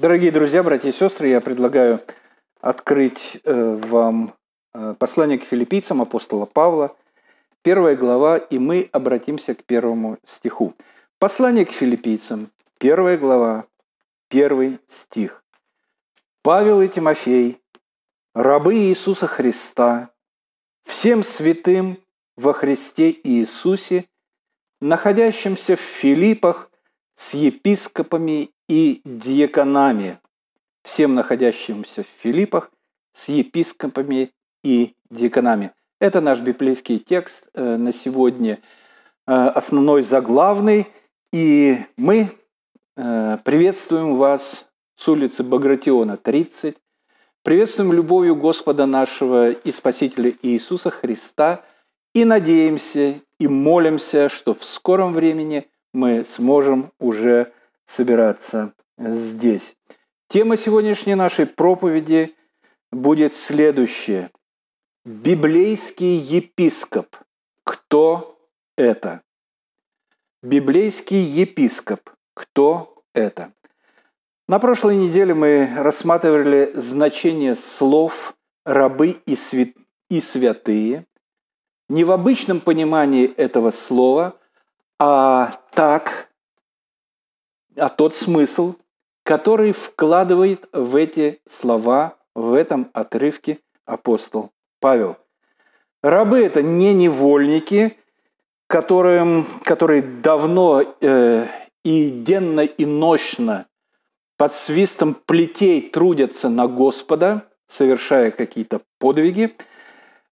Дорогие друзья, братья и сестры, я предлагаю открыть э, вам э, послание к филиппийцам апостола Павла, первая глава, и мы обратимся к первому стиху. Послание к филиппийцам, первая глава, первый стих. Павел и Тимофей, рабы Иисуса Христа, всем святым во Христе Иисусе, находящимся в Филиппах с епископами и диаконами, всем находящимся в Филиппах с епископами и диаконами. Это наш библейский текст э, на сегодня, э, основной заглавный, и мы э, приветствуем вас с улицы Багратиона, 30. Приветствуем любовью Господа нашего и Спасителя Иисуса Христа и надеемся и молимся, что в скором времени мы сможем уже собираться здесь. Тема сегодняшней нашей проповеди будет следующая. Библейский епископ. Кто это? Библейский епископ. Кто это? На прошлой неделе мы рассматривали значение слов «рабы и, свят... и святые», не в обычном понимании этого слова, а так, а тот смысл, который вкладывает в эти слова, в этом отрывке апостол Павел. Рабы – это не невольники, которым, которые давно э, и денно, и нощно под свистом плетей трудятся на Господа, совершая какие-то подвиги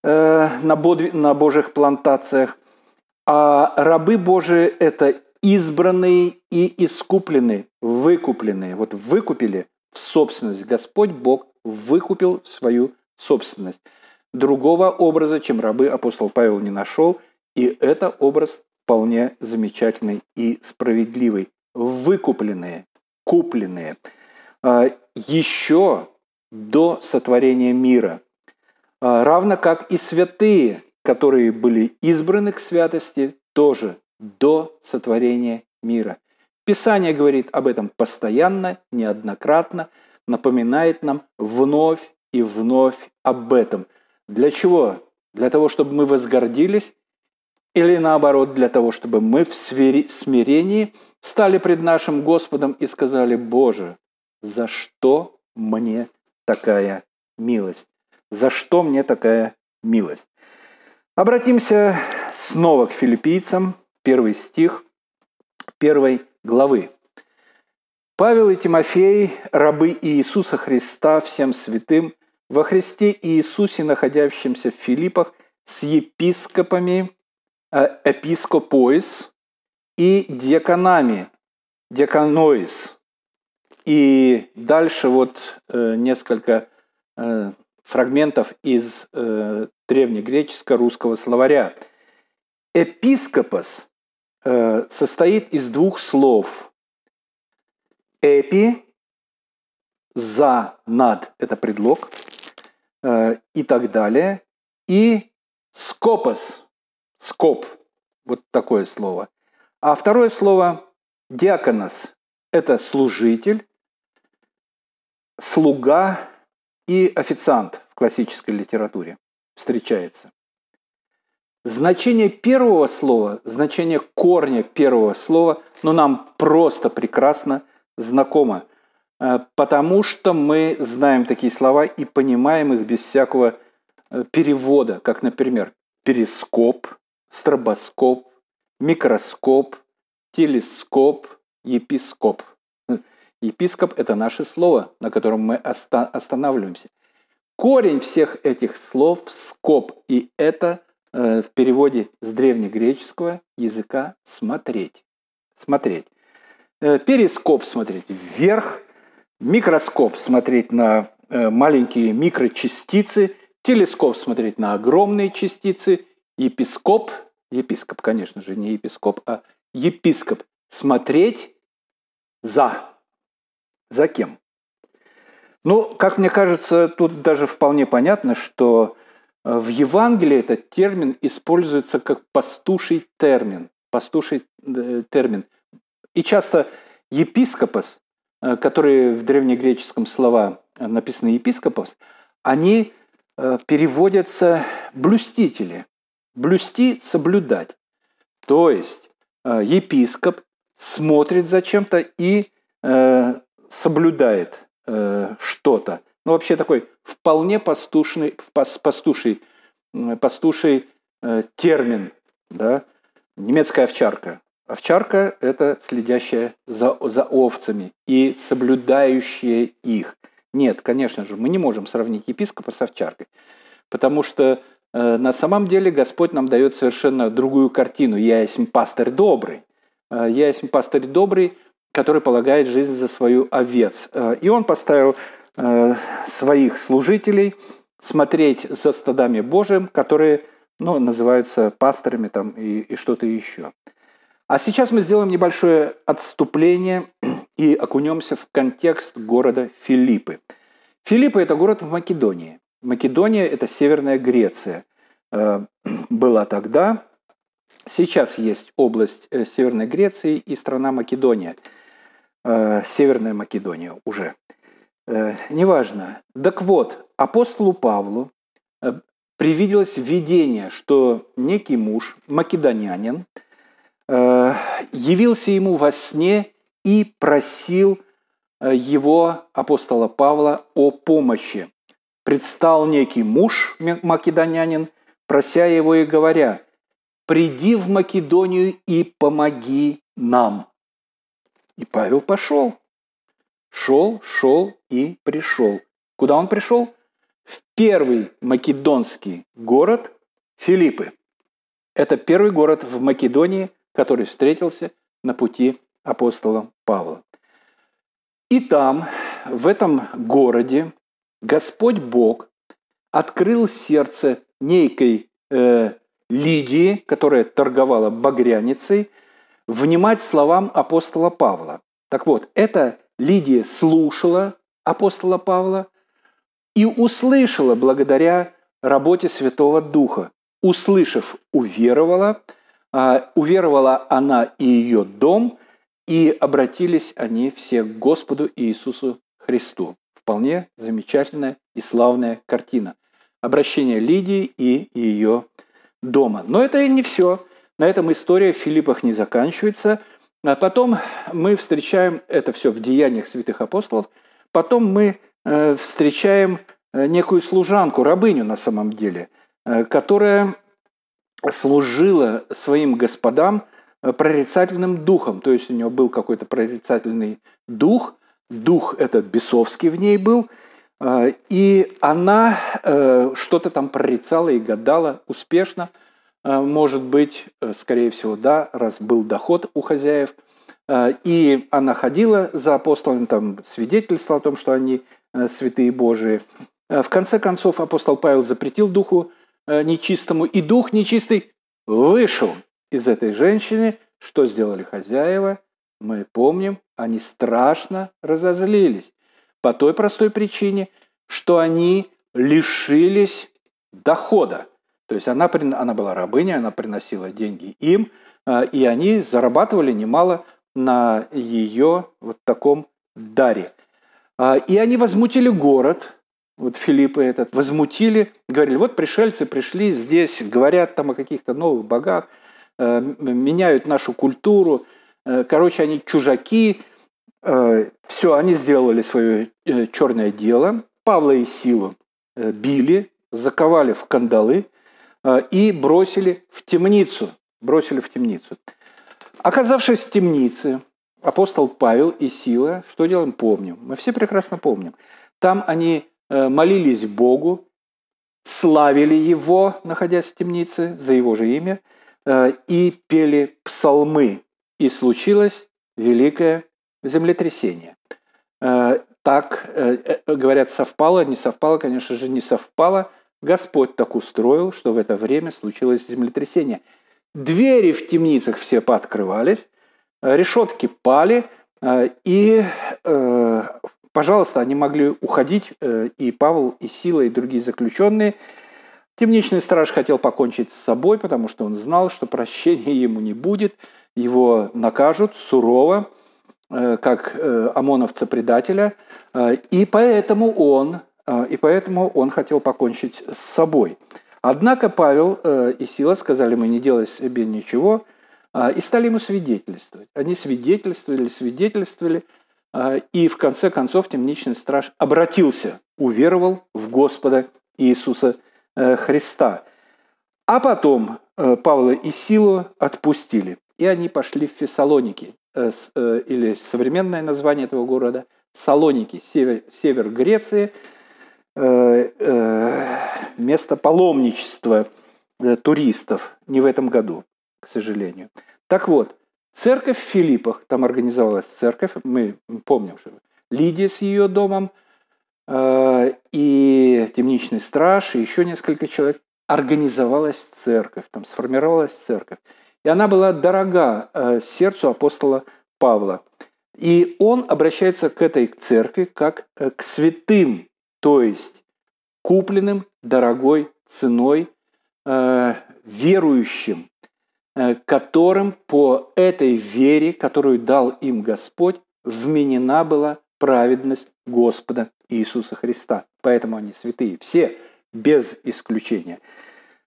э, на, бодви, на Божьих плантациях. А рабы Божии – это избранные и искупленные, выкупленные. Вот выкупили в собственность. Господь Бог выкупил свою собственность. Другого образа, чем рабы, апостол Павел не нашел, и это образ вполне замечательный и справедливый. Выкупленные, купленные а, еще до сотворения мира, а, равно как и святые, которые были избраны к святости, тоже до сотворения мира. Писание говорит об этом постоянно, неоднократно, напоминает нам вновь и вновь об этом. Для чего? Для того, чтобы мы возгордились или наоборот, для того, чтобы мы в смирении стали пред нашим Господом и сказали, Боже, за что мне такая милость? За что мне такая милость? Обратимся снова к филиппийцам, первый стих первой главы. Павел и Тимофей, рабы Иисуса Христа, всем святым, во Христе Иисусе, находящимся в Филиппах, с епископами, э, эпископоис и диаконами, диаконоис. И дальше вот э, несколько э, фрагментов из древнегреческо-русского словаря. Епископос Э, состоит из двух слов. Эпи, за, над – это предлог, э, и так далее. И скопос, скоп, вот такое слово. А второе слово – диаконос – это служитель, слуга и официант в классической литературе встречается. Значение первого слова, значение корня первого слова, ну, нам просто прекрасно знакомо, э, потому что мы знаем такие слова и понимаем их без всякого э, перевода, как, например, перископ, стробоскоп, микроскоп, телескоп, епископ. Епископ – это наше слово, на котором мы останавливаемся. Корень всех этих слов – скоп, и это – Э, в переводе с древнегреческого языка смотреть. Смотреть. Э, перископ смотреть вверх, микроскоп смотреть на э, маленькие микрочастицы, телескоп смотреть на огромные частицы, епископ, епископ, конечно же, не епископ, а епископ смотреть за. За кем? Ну, как мне кажется, тут даже вполне понятно, что в Евангелии этот термин используется как пастуший термин. Пастуший э, термин. И часто епископос которые в древнегреческом слова написаны епископос, они переводятся блюстители. Блюсти – соблюдать. То есть епископ смотрит за чем-то и соблюдает что-то. Ну, вообще такой вполне пастушный, пастуший, пастуший термин, да, немецкая овчарка. Овчарка – это следящая за, за овцами и соблюдающая их. Нет, конечно же, мы не можем сравнить епископа с овчаркой, потому что э, на самом деле Господь нам дает совершенно другую картину. «Я есть пастырь добрый». Э, «Я есть пастырь добрый», который полагает жизнь за свою овец. Э, и он поставил э, своих служителей смотреть за стадами Божьим, которые ну, называются пасторами там, и, и что-то еще. А сейчас мы сделаем небольшое отступление и окунемся в контекст города Филиппы. Филиппы – это город в Македонии. Македония – это Северная Греция. Э, была тогда. Сейчас есть область э, Северной Греции и страна Македония. Э, Северная Македония уже. Неважно. Так вот, апостолу Павлу привиделось видение, что некий муж, македонянин – Э, явился ему во сне и просил э, его, апостола Павла, о помощи. Предстал некий муж, македонянин, прося его и говоря, «Приди в Македонию и помоги нам». И Павел пошел. Шел, шел и пришел. Куда он пришел? В первый македонский город Филиппы. Это первый город в Македонии – который встретился на пути апостола Павла. И там, в этом городе, Господь Бог открыл сердце некой э, Лидии, которая торговала багряницей, внимать словам апостола Павла. Так вот, эта Лидия слушала апостола Павла и услышала благодаря работе Святого Духа. Услышав, уверовала – а, уверовала она и ее дом, и обратились они все к Господу Иисусу Христу. Вполне замечательная и славная картина. Обращение Лидии и ее дома. Но это и не все. На этом история в Филиппах не заканчивается. А потом мы встречаем это все в деяниях святых апостолов. Потом мы э, встречаем э, некую служанку, рабыню на самом деле, э, которая служила своим господам э, прорицательным духом. То есть у нее был какой-то прорицательный дух, дух этот бесовский в ней был, и она э, что-то там прорицала и гадала успешно, может быть, скорее всего, да, раз был доход у хозяев. И она ходила за апостолами, там свидетельствовала о том, что они святые Божии. В конце концов, апостол Павел запретил духу Э, нечистому, и дух нечистый вышел из этой женщины. Что сделали хозяева? Мы помним, они страшно разозлились. По той простой причине, что они лишились дохода. То есть она, она была рабыня, она приносила деньги им, э, и они зарабатывали немало на ее вот таком даре. А, и они возмутили город, вот Филиппы этот, возмутили, говорили, вот пришельцы пришли здесь, говорят там о каких-то новых богах, э, меняют нашу культуру, э, короче, они чужаки, все, они сделали свое черное дело, Павла и Силу били, заковали в кандалы и бросили в темницу, бросили в темницу. Оказавшись в темнице, апостол Павел и Сила, что делаем, помним. Мы все прекрасно помним. Там они Э, молились Богу, славили Его, находясь в темнице, за Его же имя, э, и пели псалмы. И случилось великое землетрясение. Э, так, говорят, совпало, не совпало, конечно же, не совпало. Господь так устроил, что в это время случилось землетрясение. Двери в темницах все пооткрывались, решетки пали, и Пожалуйста, они могли уходить, э, и Павел, и Сила, и другие заключенные. Темничный страж хотел покончить с собой, потому что он знал, что прощения ему не будет, его накажут сурово. Как ОМОНовца-предателя, и поэтому он, и поэтому он хотел покончить с собой. Однако Павел и Сила сказали, мы не делай себе ничего, и стали ему свидетельствовать. Они свидетельствовали, свидетельствовали, и в конце концов темничный страж обратился, уверовал в Господа Иисуса Христа. А потом Павла и Силу отпустили и они пошли в Фессалоники, э, э, или современное название этого города – Салоники, север, север Греции, э, место паломничества туристов, не в этом году, к сожалению. Так вот, церковь в Филиппах, там организовалась церковь, мы помним, что Лидия с ее домом, и темничный страж, и еще несколько человек, организовалась церковь, там сформировалась церковь. И она была дорога э, сердцу апостола Павла. И он обращается к этой церкви как э, к святым, то есть купленным дорогой ценой э, верующим, которым по этой вере, которую дал им Господь, вменена была праведность Господа Иисуса Христа. Поэтому они святые, все, без исключения.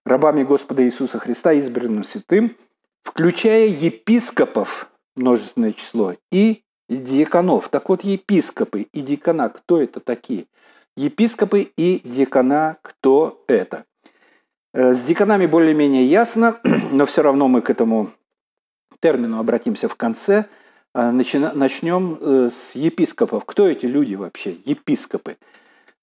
Рабами Господа Иисуса Христа, избранным святым – включая епископов, множественное число, и диаконов. Так вот, епископы и диакона, кто это такие? Епископы и диакона, кто это? Э, с деканами более-менее ясно, но все равно мы к этому термину обратимся в конце. Э, начнем э, с епископов. Кто эти люди вообще, епископы?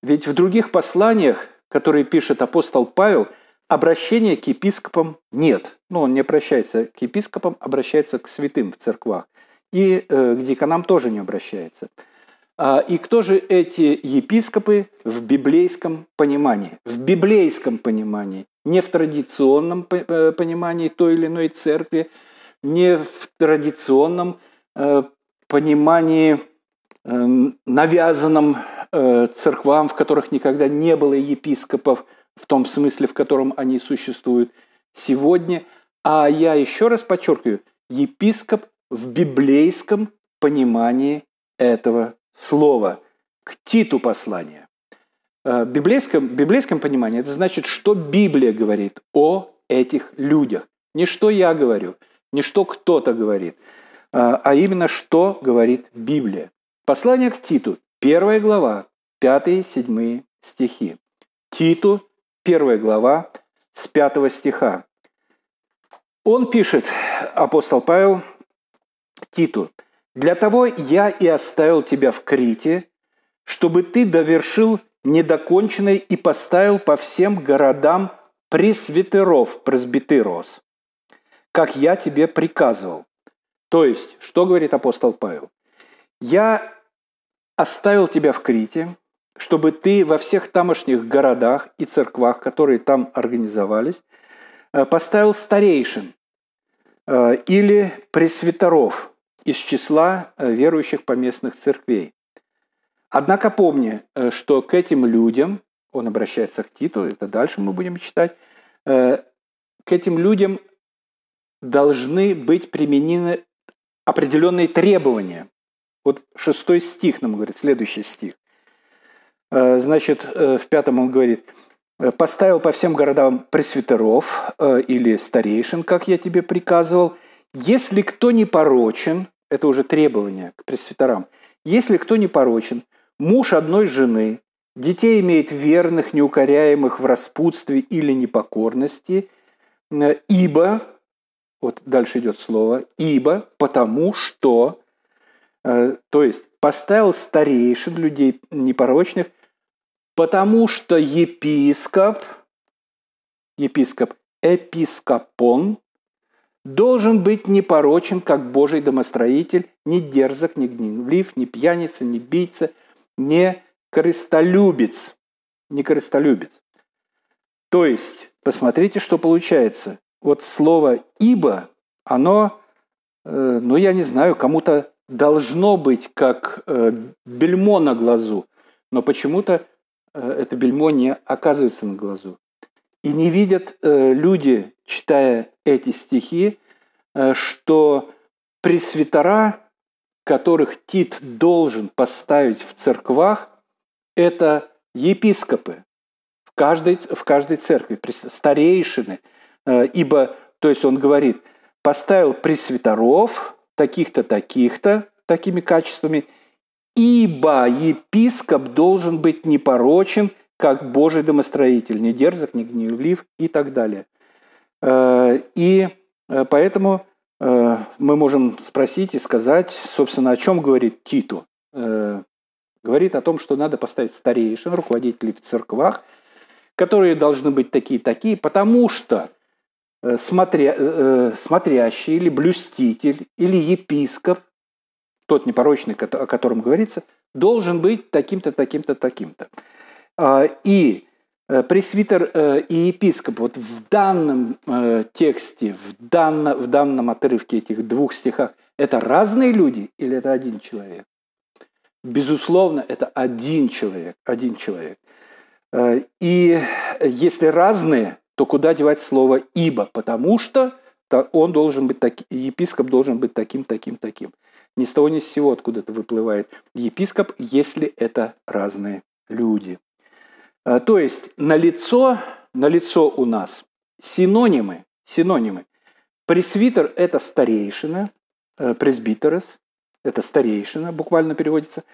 Ведь в других посланиях, которые пишет апостол Павел – Обращения к епископам нет. Ну, он не обращается к епископам, обращается к святым в церквах. И э, к диканам тоже не обращается. А, и кто же эти епископы в библейском понимании? В библейском понимании, не в традиционном э, понимании той или иной церкви, не в традиционном э, понимании, э, навязанном э, церквам, в которых никогда не было епископов – в том смысле, в котором они существуют сегодня. А я еще раз подчеркиваю, епископ в библейском понимании этого слова, к Титу послания. В библейском, библейском понимании это значит, что Библия говорит о этих людях. Не что я говорю, не что кто-то говорит, а, а именно что говорит Библия. Послание к Титу, первая глава, 5-7 стихи. Титу, первая глава, с пятого стиха. Он пишет, апостол Павел, Титу, «Для того я и оставил тебя в Крите, чтобы ты довершил недоконченный и поставил по всем городам пресвитеров, presbyteros, как я тебе приказывал». То есть, что говорит апостол Павел? «Я оставил тебя в Крите, чтобы ты во всех тамошних городах и церквах, которые там организовались, э, поставил старейшин э, или пресвитеров из числа э, верующих поместных церквей. Однако помни, что к этим людям, он обращается к Титу, это дальше мы будем читать, к этим людям должны быть применены определенные требования. Вот шестой стих нам говорит, следующий стих. Э, значит, э, в пятом он говорит, «Э, поставил по всем городам пресвитеров или старейшин, как я тебе приказывал. Если кто не порочен, это уже требование к пресвитерам, если кто не порочен, муж одной жены, детей имеет верных, неукоряемых в распутстве или непокорности, ибо, вот дальше идет слово, ибо, потому что, то есть поставил старейшин людей непорочных Потому что епископ, епископ, эпископон, должен быть непорочен, как Божий домостроитель, не дерзок, не гневлив, не пьяница, не бийца, не крестолюбец. Не крестолюбец. То есть, посмотрите, что получается. Вот слово «ибо», оно, э, ну, я не знаю, кому-то должно быть как э, бельмо на глазу, но почему-то это бельмо не оказывается на глазу. И не видят э, люди, читая эти стихи, э, что пресвитера которых Тит должен поставить в церквах, это епископы в каждой, в каждой церкви, старейшины. Э, ибо, то есть он говорит, поставил пресвитеров, таких-то, таких-то, такими качествами, ибо епископ должен быть непорочен, как Божий домостроитель, не дерзок, не гневлив и так далее. Э, и э, поэтому мы можем спросить и сказать, собственно, о чем говорит Титу говорит о том, что надо поставить старейшин, руководителей в церквах, которые должны быть такие-такие, потому что э, смотря, э, смотрящий или блюститель или епископ, тот непорочный, о котором говорится, должен быть таким-то, таким-то, таким-то. А, и э, пресвитер и епископ вот в данном тексте, в, данно, в данном отрывке этих двух стихах, это разные люди или это один человек? Безусловно, это один человек, один человек. Э, и если разные, то куда девать слово «ибо», потому что он должен быть таким, епископ должен быть таким, таким, таким. Ни с того ни с сего откуда-то выплывает епископ, если это разные люди. Э, то есть на лицо, на лицо у нас синонимы, синонимы. Пресвитер – это старейшина, э, пресбитерос, это старейшина, буквально переводится,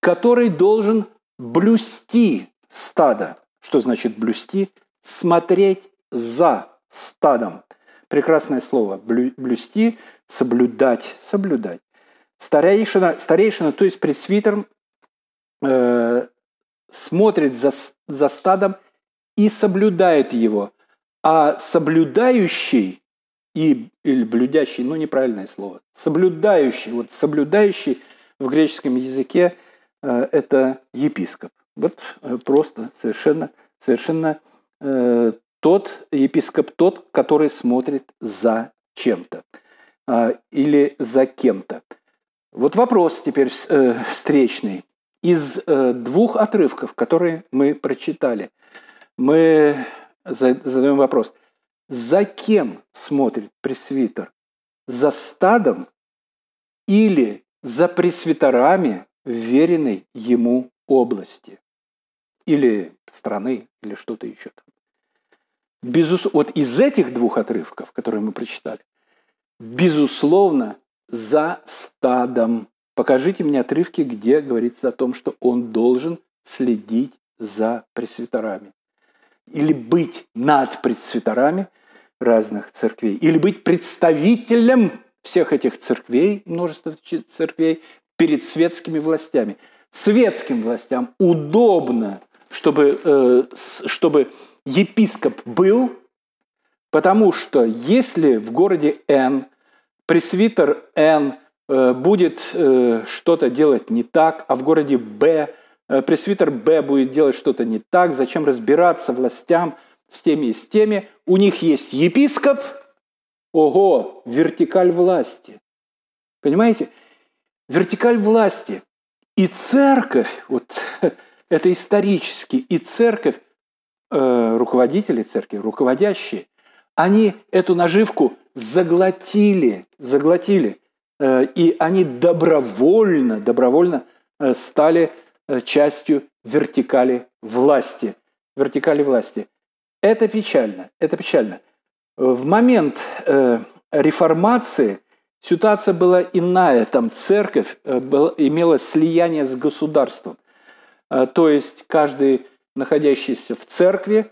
который должен блюсти стадо. Что значит блюсти? Смотреть за стадом. Прекрасное слово. Блюсти, соблюдать, соблюдать. Старейшина, старейшина то есть пресвитер, э, смотрит за, за стадом и соблюдает его. А соблюдающий и, или блюдящий, ну неправильное слово, соблюдающий, вот соблюдающий в греческом языке э, это епископ. Вот э, просто совершенно, совершенно э, тот епископ, тот, который смотрит за чем-то э, или за кем-то. Вот вопрос теперь э, встречный. Из э, двух отрывков, которые мы прочитали, мы задаем вопрос – за кем смотрит пресвитер? За стадом или за пресвитерами веренной ему области? Или страны, или что-то еще там. Безус... Вот из этих двух отрывков, которые мы прочитали, безусловно, за стадом. Покажите мне отрывки, где говорится о том, что он должен следить за пресвитерами. Или быть над пресвитерами – разных церквей, или быть представителем всех этих церквей, множество церквей, перед светскими властями. Светским властям удобно, чтобы, э, чтобы епископ был, потому что если в городе Н пресвитер Н э, будет э, что-то делать не так, а в городе Б пресвитер Б будет делать что-то не так, зачем разбираться властям – с теми и с теми. У них есть епископ. Ого, вертикаль власти. Понимаете? Вертикаль власти. И церковь, вот это исторически, и церковь, э, руководители церкви, руководящие, они эту наживку заглотили, заглотили. Э, и они добровольно, добровольно э, стали э, частью вертикали власти. Вертикали власти. Это печально, это печально. В момент реформации ситуация была иная. Там церковь имела слияние с государством. То есть каждый, находящийся в церкви,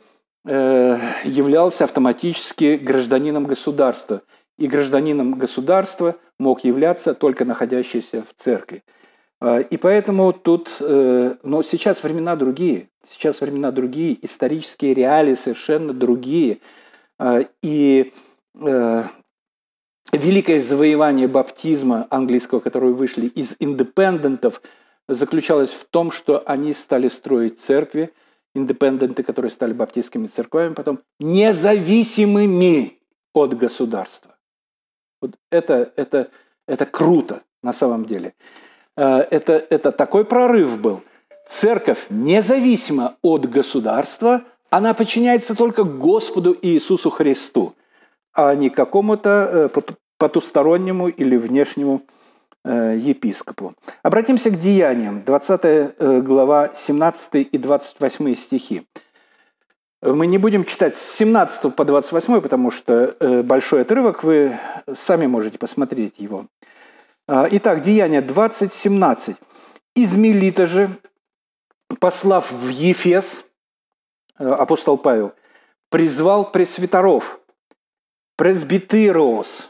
являлся автоматически гражданином государства. И гражданином государства мог являться только находящийся в церкви. Э, и поэтому тут, э, но сейчас времена другие, сейчас времена другие, исторические реалии совершенно другие. Э, и великое завоевание баптизма английского, которые вышли из индепендентов, заключалось в том, что они стали строить церкви, индепенденты, которые стали баптистскими церквями, потом независимыми от государства. Вот это, это, это круто на самом деле. Э, это, это такой прорыв был. Церковь независима от государства, она подчиняется только Господу Иисусу Христу, а не какому-то э, потустороннему или внешнему епископу. Обратимся к деяниям, 20 э, глава, 17 и 28 стихи. Мы не будем читать с 17 по 28, потому что э, большой отрывок, вы сами можете посмотреть его. А, итак, Деяние 20, 17. «Из Мелита же, послав в Ефес, апостол Павел, призвал пресвитеров, пресбитерос,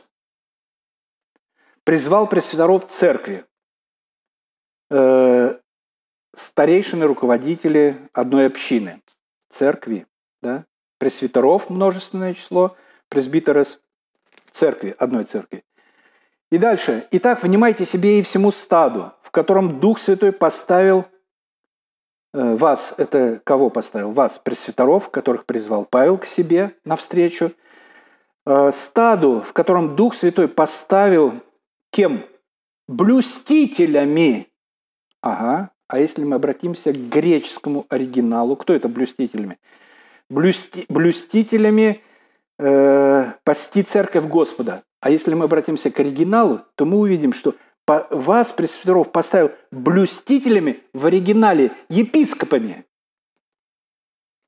призвал пресвитеров церкви, э, старейшины, руководители одной общины, церкви, да? пресвитеров множественное число, пресбитерес церкви, одной церкви. И дальше. «Итак, внимайте себе и всему стаду, в котором Дух Святой поставил э, вас». Это кого поставил? Вас, пресвитеров, которых призвал Павел к себе навстречу. Э, «Стаду, в котором Дух Святой поставил Кем? Блюстителями. Ага. А если мы обратимся к греческому оригиналу, кто это блюстителями? Блюсти, блюстителями э, пасти церковь Господа. А если мы обратимся к оригиналу, то мы увидим, что вас, пресвитеров, поставил блюстителями в оригинале епископами.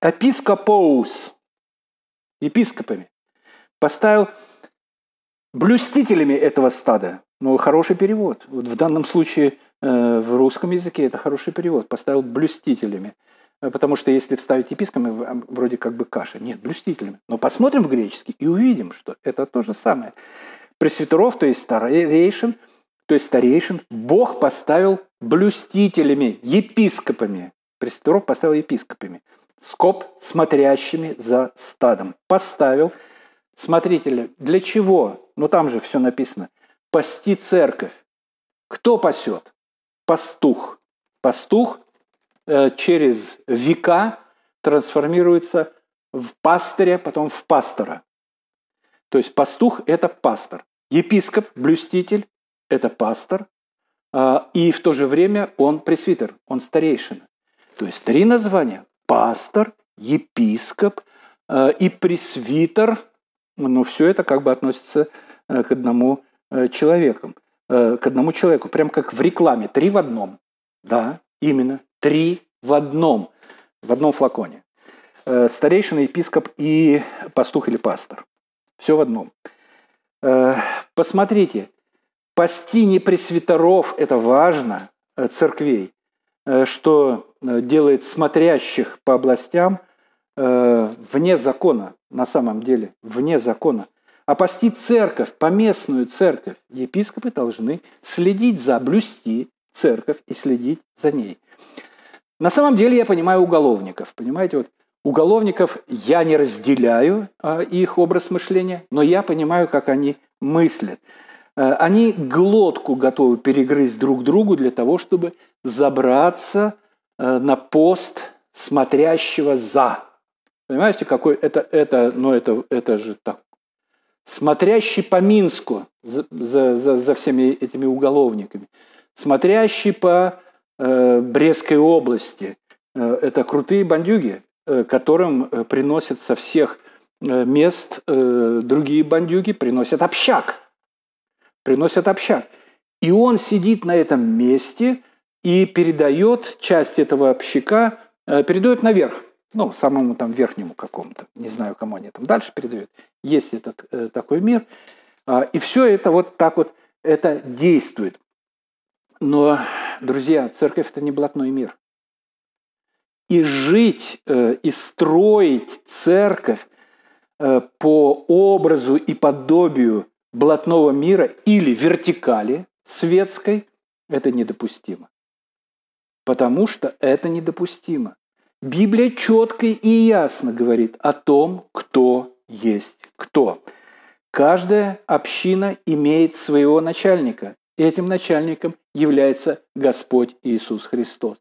Епископоус. Епископами. Поставил блюстителями этого стада. Ну, хороший перевод. Вот в данном случае э, в русском языке это хороший перевод. Поставил блюстителями. Э, потому что если вставить епископами, вроде как бы каша. Нет, блюстителями. Но посмотрим в греческий и увидим, что это то же самое. Пресвитеров, то есть старейшин, то есть старейшин, Бог поставил блюстителями, епископами. Пресвитеров поставил епископами. Скоп смотрящими за стадом. Поставил смотрителя. Для чего? Ну там же все написано – пасти церковь. Кто пасет? Пастух. Пастух э, через века трансформируется в пастыря, потом в пастора. То есть пастух – это пастор. Епископ, блюститель – это пастор. Э, и в то же время он пресвитер, он старейшина. То есть три названия – пастор, епископ э, и пресвитер. Но все это как бы относится э, к одному человеком, э, к одному человеку, прям как в рекламе, три в одном. Да, именно, три в одном, в одном флаконе. Э, старейшина, епископ и пастух или пастор. Все в одном. Посмотрите, пасти не пресвитеров, это важно, церквей, что делает смотрящих по областям вне закона, на самом деле, вне закона пасти церковь, поместную церковь, епископы должны следить за, блюсти церковь и следить за ней. На самом деле я понимаю уголовников. Понимаете, вот уголовников я не разделяю а, их образ мышления, но я понимаю, как они мыслят. А, они глотку готовы перегрызть друг другу для того, чтобы забраться а, на пост смотрящего за. Понимаете, какой это, это, ну это, это же так, смотрящий по Минску за, за, за всеми этими уголовниками, смотрящий по э, Брестской области. Э, это крутые бандюги, э, которым э, приносят со всех э, мест э, другие бандюги, приносят общак. Приносят общак. И он сидит на этом месте и передает часть этого общака, э, передает наверх ну, самому там верхнему какому-то, не знаю, кому они там дальше передают. Есть этот э, такой мир. А, и все это вот так вот, это действует. Но, друзья, церковь – это не блатной мир. И жить, э, и строить церковь э, по образу и подобию блатного мира или вертикали светской – это недопустимо. Потому что это недопустимо. Библия четко и ясно говорит о том, кто есть кто. Каждая община имеет своего начальника. Этим начальником является Господь Иисус Христос.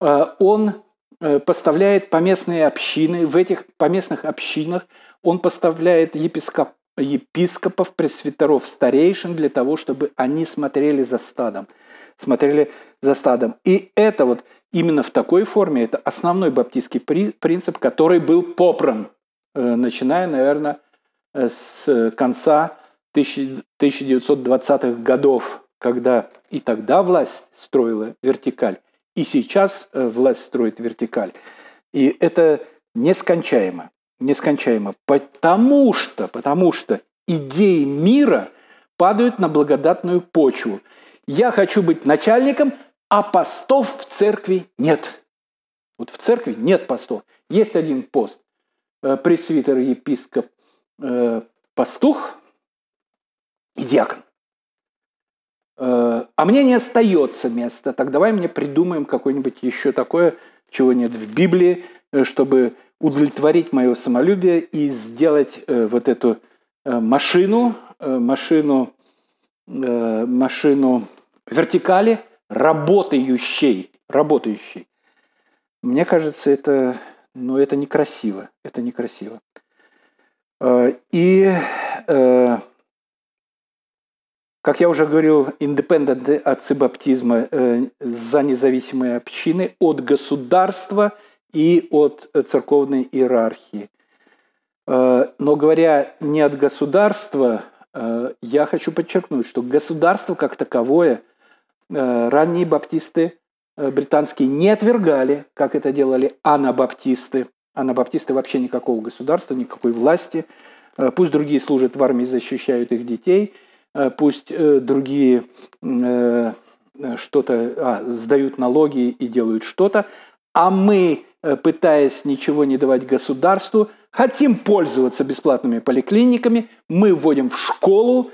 А, он э, поставляет поместные общины, в этих поместных общинах он поставляет епископ, епископов, пресвитеров, старейшин для того, чтобы они смотрели за стадом. Смотрели за стадом. И это вот именно в такой форме, это основной баптистский принцип, который был попран, э, начиная, наверное, э, с конца 1920-х годов когда и тогда власть строила вертикаль, и сейчас э, власть строит вертикаль. И это нескончаемо, нескончаемо, потому что, потому что идеи мира падают на благодатную почву. Я хочу быть начальником, а постов в церкви нет. Вот в церкви нет постов. Есть один пост. Э, пресвитер, епископ, э, пастух и диакон. Э, а мне не остается места, так давай мне придумаем какое-нибудь еще такое, чего нет в Библии, чтобы удовлетворить мое самолюбие и сделать вот эту машину, машину, машину вертикали работающей, работающей. Мне кажется, это, ну, это некрасиво. Это некрасиво. Э, и, э, как я уже говорил, индепендентные отцы баптизма э, за независимые общины от государства и от церковной иерархии. Но говоря не от государства, я хочу подчеркнуть, что государство как таковое ранние баптисты Э, британские не отвергали, как это делали анабаптисты. Анабаптисты вообще никакого государства, никакой власти. Э, пусть другие служат в армии, защищают их детей. Э, пусть другие что-то а, сдают налоги и делают что-то. А мы, пытаясь ничего не давать государству, хотим пользоваться бесплатными поликлиниками. Мы вводим в школу,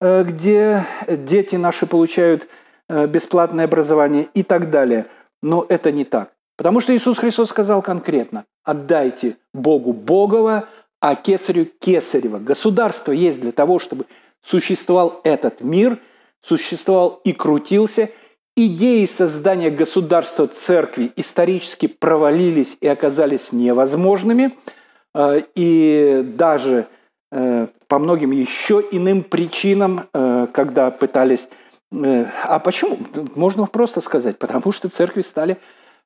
где дети наши получают Э, бесплатное образование и так далее. Но это не так. Потому что Иисус Христос сказал конкретно, отдайте Богу Богова, а Кесарю Кесарева. Государство есть для того, чтобы существовал этот мир, существовал и крутился. Идеи создания государства церкви исторически провалились и оказались невозможными. Э, и даже э, по многим еще иным причинам, когда пытались Э, а почему? Можно просто сказать, потому что церкви стали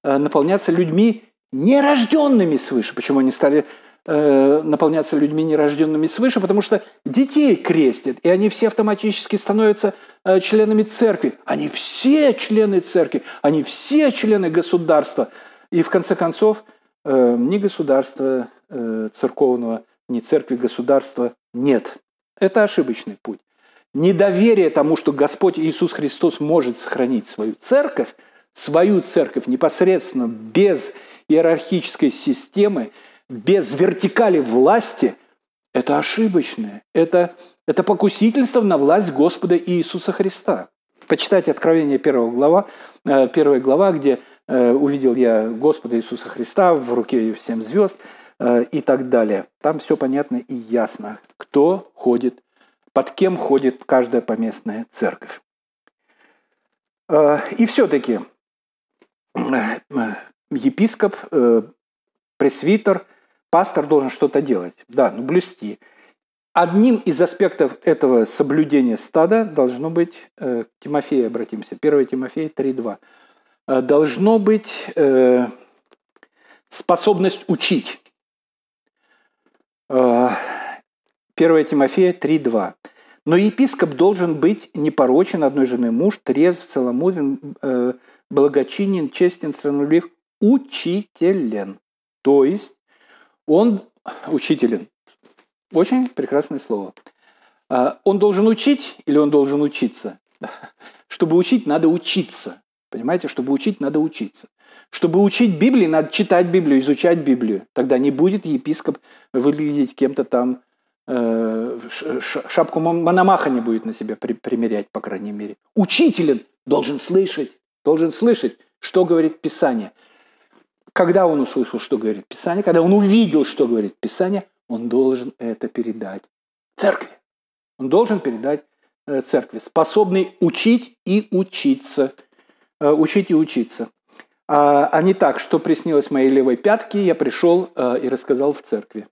э, наполняться людьми нерожденными свыше. Почему они стали э, наполняться людьми нерожденными свыше? Потому что детей крестят, и они все автоматически становятся членами церкви. Они все члены церкви, они все члены государства. И в конце концов ни государства церковного, ни церкви государства нет. Это ошибочный путь недоверие тому, что Господь Иисус Христос может сохранить свою церковь, свою церковь непосредственно без иерархической системы, без вертикали власти, это ошибочное. Это, это покусительство на власть Господа Иисуса Христа. Почитайте Откровение 1 глава, 1 э, глава, где э, увидел я Господа Иисуса Христа в руке семь звезд э, и так далее. Там все понятно и ясно, кто ходит под кем ходит каждая поместная церковь. И все-таки епископ, пресвитер, пастор должен что-то делать. Да, ну блюсти. Одним из аспектов этого соблюдения стада должно быть, к Тимофею обратимся, 1 Тимофея 3.2, должно быть способность учить. 1 Тимофея 3.2. Но епископ должен быть непорочен, одной жены муж, трезв, целомудрен, э, благочинен, честен, странолюбив, учителен. То есть он учителен. Очень прекрасное слово. А, он должен учить или он должен учиться? Чтобы учить, надо учиться. Понимаете, чтобы учить, надо учиться. Чтобы учить Библии, надо читать Библию, изучать Библию. Тогда не будет епископ выглядеть кем-то там Э, шапку Мономаха не будет на себя примерять, по крайней мере. Учитель должен слышать, должен слышать, что говорит Писание. Когда он услышал, что говорит Писание, когда он увидел, что говорит Писание, он должен это передать церкви. Он должен передать э, церкви, способный учить и учиться. Э, учить и учиться. А, а не так, что приснилось моей левой пятке, я пришел и рассказал в церкви.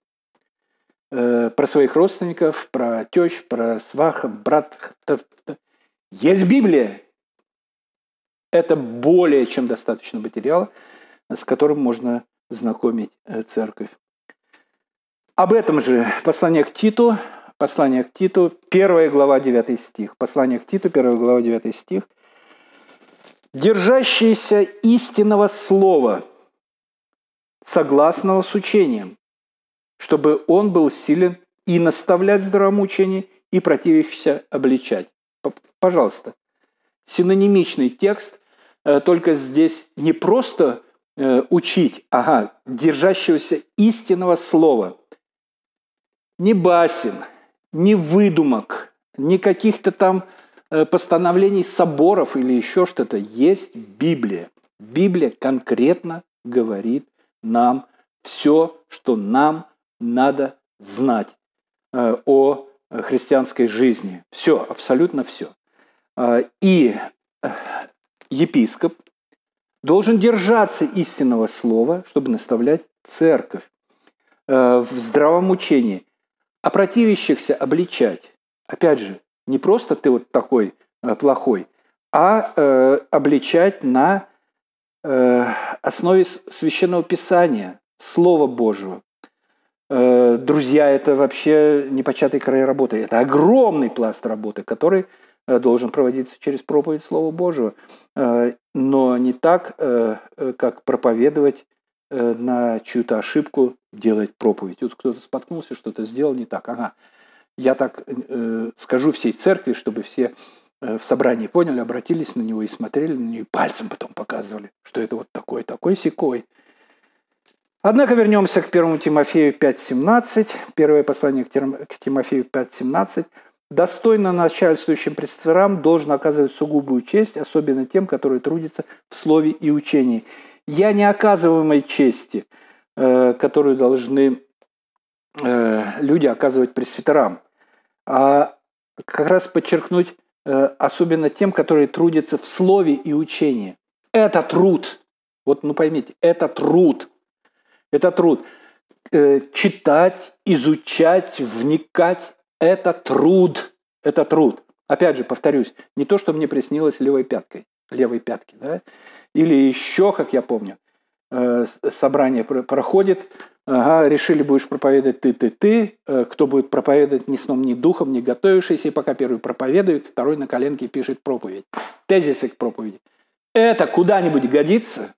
Э, про своих родственников, про тещ, про сваха, брат. Есть Библия. Это более чем достаточно материала, с которым можно знакомить э, церковь. Об этом же послание к Титу, Послание к Титу, 1 глава, 9 стих. Послание к Титу, 1 глава, 9 стих. «Держащиеся истинного слова, согласного с учением, чтобы он был силен и наставлять в здравом учении, и противящихся обличать». Пожалуйста. Синонимичный текст, э, только здесь не просто э, учить, ага, держащегося истинного слова. Не басен, не выдумок, не каких-то там э, постановлений соборов или еще что-то. Есть Библия. Библия конкретно говорит нам все, что нам надо знать о христианской жизни. Все, абсолютно все. И епископ должен держаться истинного слова, чтобы наставлять церковь э, в здравом учении, а противящихся обличать. Опять же, не просто ты вот такой э, плохой, а э, обличать на основе священного писания, Слова Божьего. Друзья, это вообще непочатый край работы. Это огромный пласт работы, который Э, должен проводиться через проповедь Слова Божьего, э, но не так, э, как проповедовать на чью-то ошибку, делать проповедь. Вот кто-то споткнулся, что-то сделал не так. Ага, я так скажу всей церкви, чтобы все в собрании поняли, обратились на него и смотрели на него, и пальцем потом показывали, что это вот такой, такой секой. Однако вернемся к 1 Тимофею 5.17. Первое послание к Тимофею 5.17 достойно начальствующим пресвитерам должен оказывать сугубую честь, особенно тем, которые трудятся в слове и учении. Я не оказываемой чести, э, которую должны э, люди оказывать пресвитерам, а как раз подчеркнуть э, особенно тем, которые трудятся в слове и учении. Это труд. Вот, ну поймите, это труд. Это труд. Читать, изучать, вникать это труд. Это труд. Опять же, повторюсь, не то, что мне приснилось левой пяткой, левой пятки, да? Или еще, как я помню, э, собрание проходит, ага, решили, будешь проповедовать ты, ты, ты, э, кто будет проповедовать ни сном, ни духом, не готовившийся, и пока первый проповедует, второй на коленке пишет проповедь. Тезисы к проповеди. Это куда-нибудь годится?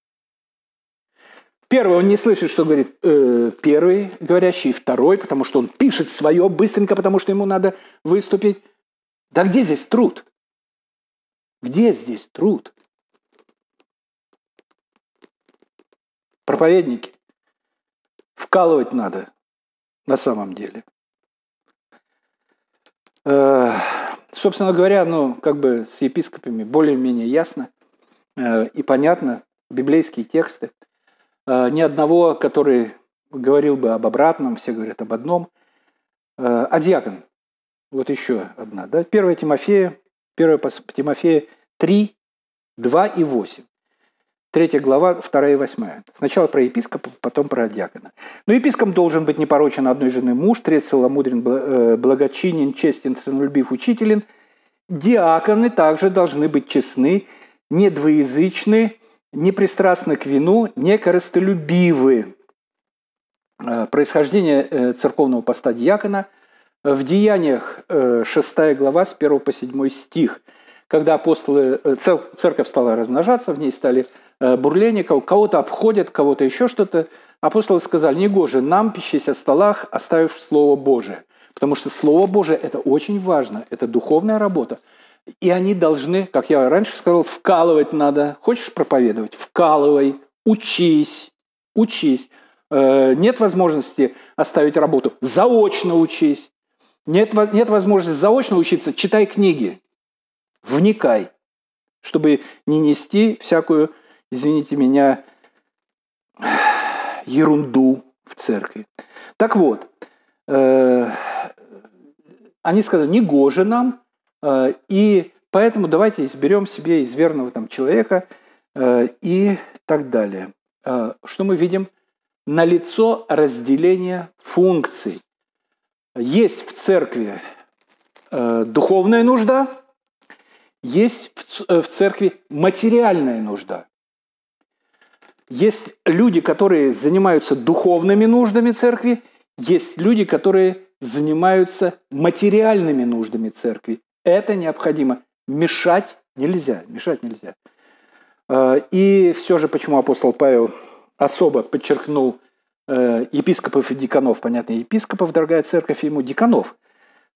Первый, он не слышит, что говорит э, первый говорящий, второй, потому что он пишет свое быстренько, потому что ему надо выступить. Да где здесь труд? Где здесь труд? Проповедники. Вкалывать надо на самом деле. Э, собственно говоря, ну, как бы с епископами более-менее ясно э, и понятно библейские тексты – ни одного, который говорил бы об обратном, все говорят об одном. Э, а диакон, вот еще одна, да, 1 Тимофея, 1 Тимофея 3, 2 и 8. Третья глава, 2 и 8. Сначала про епископа, потом про диакона. Но епископ должен быть непорочен одной жены муж, трезв, целомудрен, э, благочинен, честен, самолюбив, учителен. Диаконы также должны быть честны, недвоязычны, непристрастны к вину, не корыстолюбивы. Э, происхождение э, церковного поста диакона в Деяниях 6 э, глава с 1 по 7 стих. Когда апостолы, церковь стала размножаться, в ней стали бурления, кого-то обходят, кого-то еще что-то, апостолы сказали, негоже нам пищись о столах, оставив Слово Божие. Потому что Слово Божие – это очень важно, это духовная работа. И они должны, как я раньше сказал, вкалывать надо. Хочешь проповедовать? Вкалывай, учись, учись. Э, нет возможности оставить работу, заочно учись. Нет, нет возможности заочно учиться, читай книги, вникай, чтобы не нести всякую, извините меня, ерунду в церкви. Так вот, э, они сказали, не гоже нам и поэтому давайте изберем себе из верного там, человека э, и так далее. Э, что мы видим? Налицо разделение функций. Есть в церкви духовная нужда, есть в церкви материальная нужда. Есть люди, которые занимаются духовными нуждами церкви, есть люди, которые занимаются материальными нуждами церкви. Это необходимо. Мешать нельзя. Мешать нельзя. Э, и все же, почему апостол Павел особо подчеркнул э, епископов и деканов, понятно, епископов, дорогая церковь, ему деканов.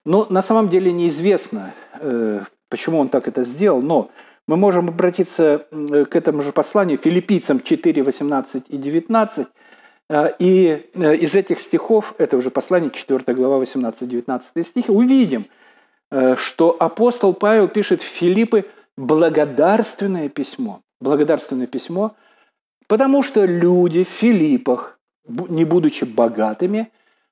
Но на самом деле неизвестно, э, почему он так это сделал, но мы можем обратиться к этому же посланию филиппийцам 4, 18 и 19, и из этих стихов, это уже послание 4 глава 18-19 стихи, увидим, что апостол Павел пишет в Филиппы благодарственное письмо благодарственное письмо, потому что люди в Филиппах, не будучи богатыми,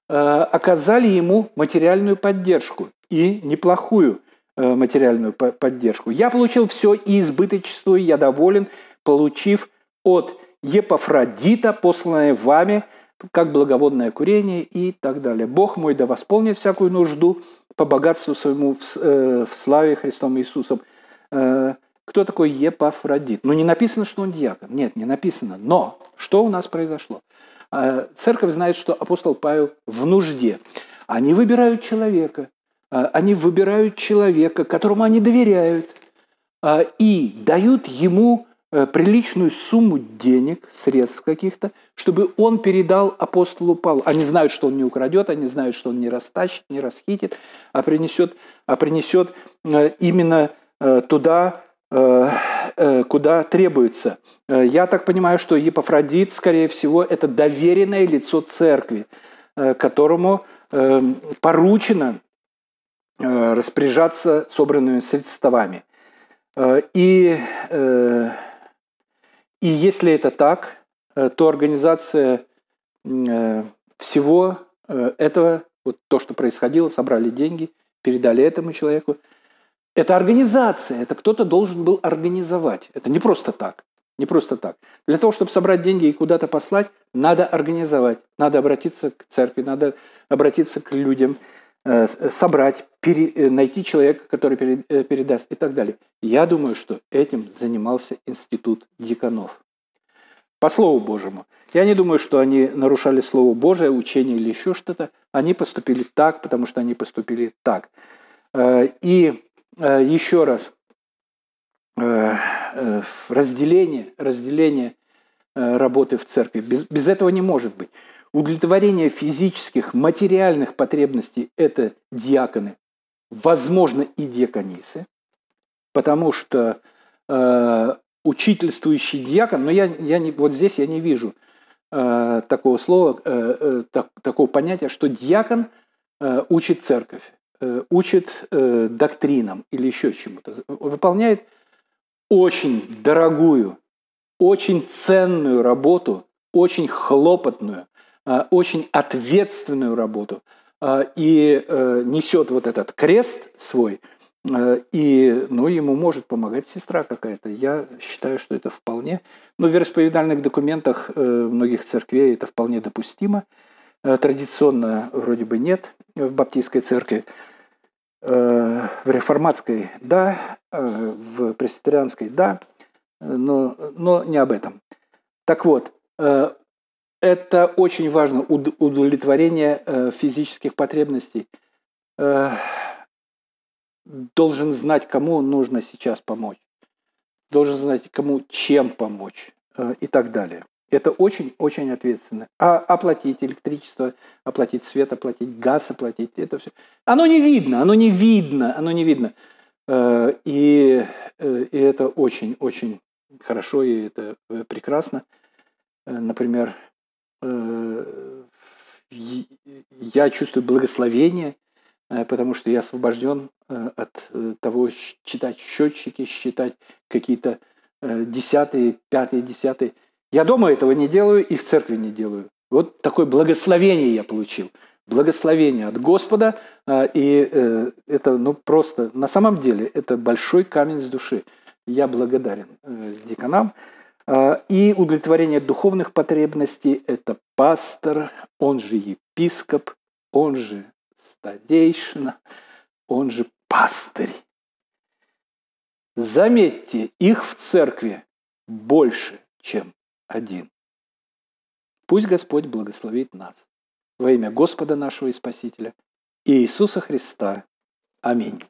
э, оказали ему материальную поддержку и неплохую э, материальную поддержку. Я получил все и избыточествую, я доволен, получив от Епафродита, посланное вами, как благоводное курение и так далее. Бог мой да восполнит всякую нужду по богатству своему в, э, в славе Христом Иисусом. Кто такой Епафродит? Ну, не написано, что он диакон. Нет, не написано. Но что у нас произошло? А, церковь знает, что апостол Павел в нужде. Они выбирают человека. Они выбирают человека, которому они доверяют. И дают ему э, приличную сумму денег, средств каких-то, чтобы он передал апостолу Павлу. Они знают, что он не украдет, они знают, что он не растащит, не расхитит, а принесет, а принесет э, именно э, туда, Э, э, куда требуется. Э, я так понимаю, что Епафродит, скорее всего, это доверенное лицо церкви, которому поручено распоряжаться собранными средствами. И, и если это так, то организация всего этого, вот то, что происходило, собрали деньги, передали этому человеку – это организация, это кто-то должен был организовать. Это не просто так. Не просто так. Для того, чтобы собрать деньги и куда-то послать, надо организовать, надо обратиться к церкви, надо обратиться к людям, э, собрать, пере, э, найти человека, который э, передаст и так далее. Я думаю, что этим занимался институт деканов. По Слову Божьему. Я не думаю, что они нарушали Слово Божие, учение или еще что-то. Они поступили так, потому что они поступили так. И Э, еще раз, э, э, разделение, разделение работы в церкви. Без, без этого не может быть. Удовлетворение физических, материальных потребностей – это диаконы, возможно, и диаконисы, потому что э, учительствующий диакон, но я, я не, вот здесь я не вижу э, такого слова, э, э, так, такого понятия, что диакон э, учит церковь. Э, учит э, доктринам или еще чему-то, выполняет очень дорогую, очень ценную работу, очень хлопотную, очень ответственную работу и несет вот этот крест свой, и ну, ему может помогать сестра какая-то. Я считаю, что это вполне, ну, в вероисповедальных документах многих церквей это вполне допустимо. Традиционно вроде бы нет в баптистской церкви. Э, в реформатской – да, э, в пресвитерианской – да, но, но не об этом. Так вот, э, это очень важно, удовлетворение физических потребностей. Должен знать, кому нужно сейчас помочь. Должен знать, кому чем помочь и так далее. Это очень-очень ответственно. А оплатить электричество, оплатить свет, оплатить газ, оплатить это все. Оно не видно, оно не видно, оно не видно. Э, и, э, и это очень-очень хорошо, и это э, прекрасно. Например, я чувствую благословение, потому что я освобожден от того читать счетчики, считать какие-то десятые, пятые, десятые – я дома этого не делаю и в церкви не делаю. Вот такое благословение я получил. Благословение от Господа. И э, это ну, просто, на самом деле, это большой камень с души. Я благодарен э, деканам. А, и удовлетворение духовных потребностей – это пастор, он же епископ, он же старейшина, он же пастырь. Заметьте, их в церкви больше, чем один. Пусть Господь благословит нас во имя Господа нашего и Спасителя Иисуса Христа. Аминь.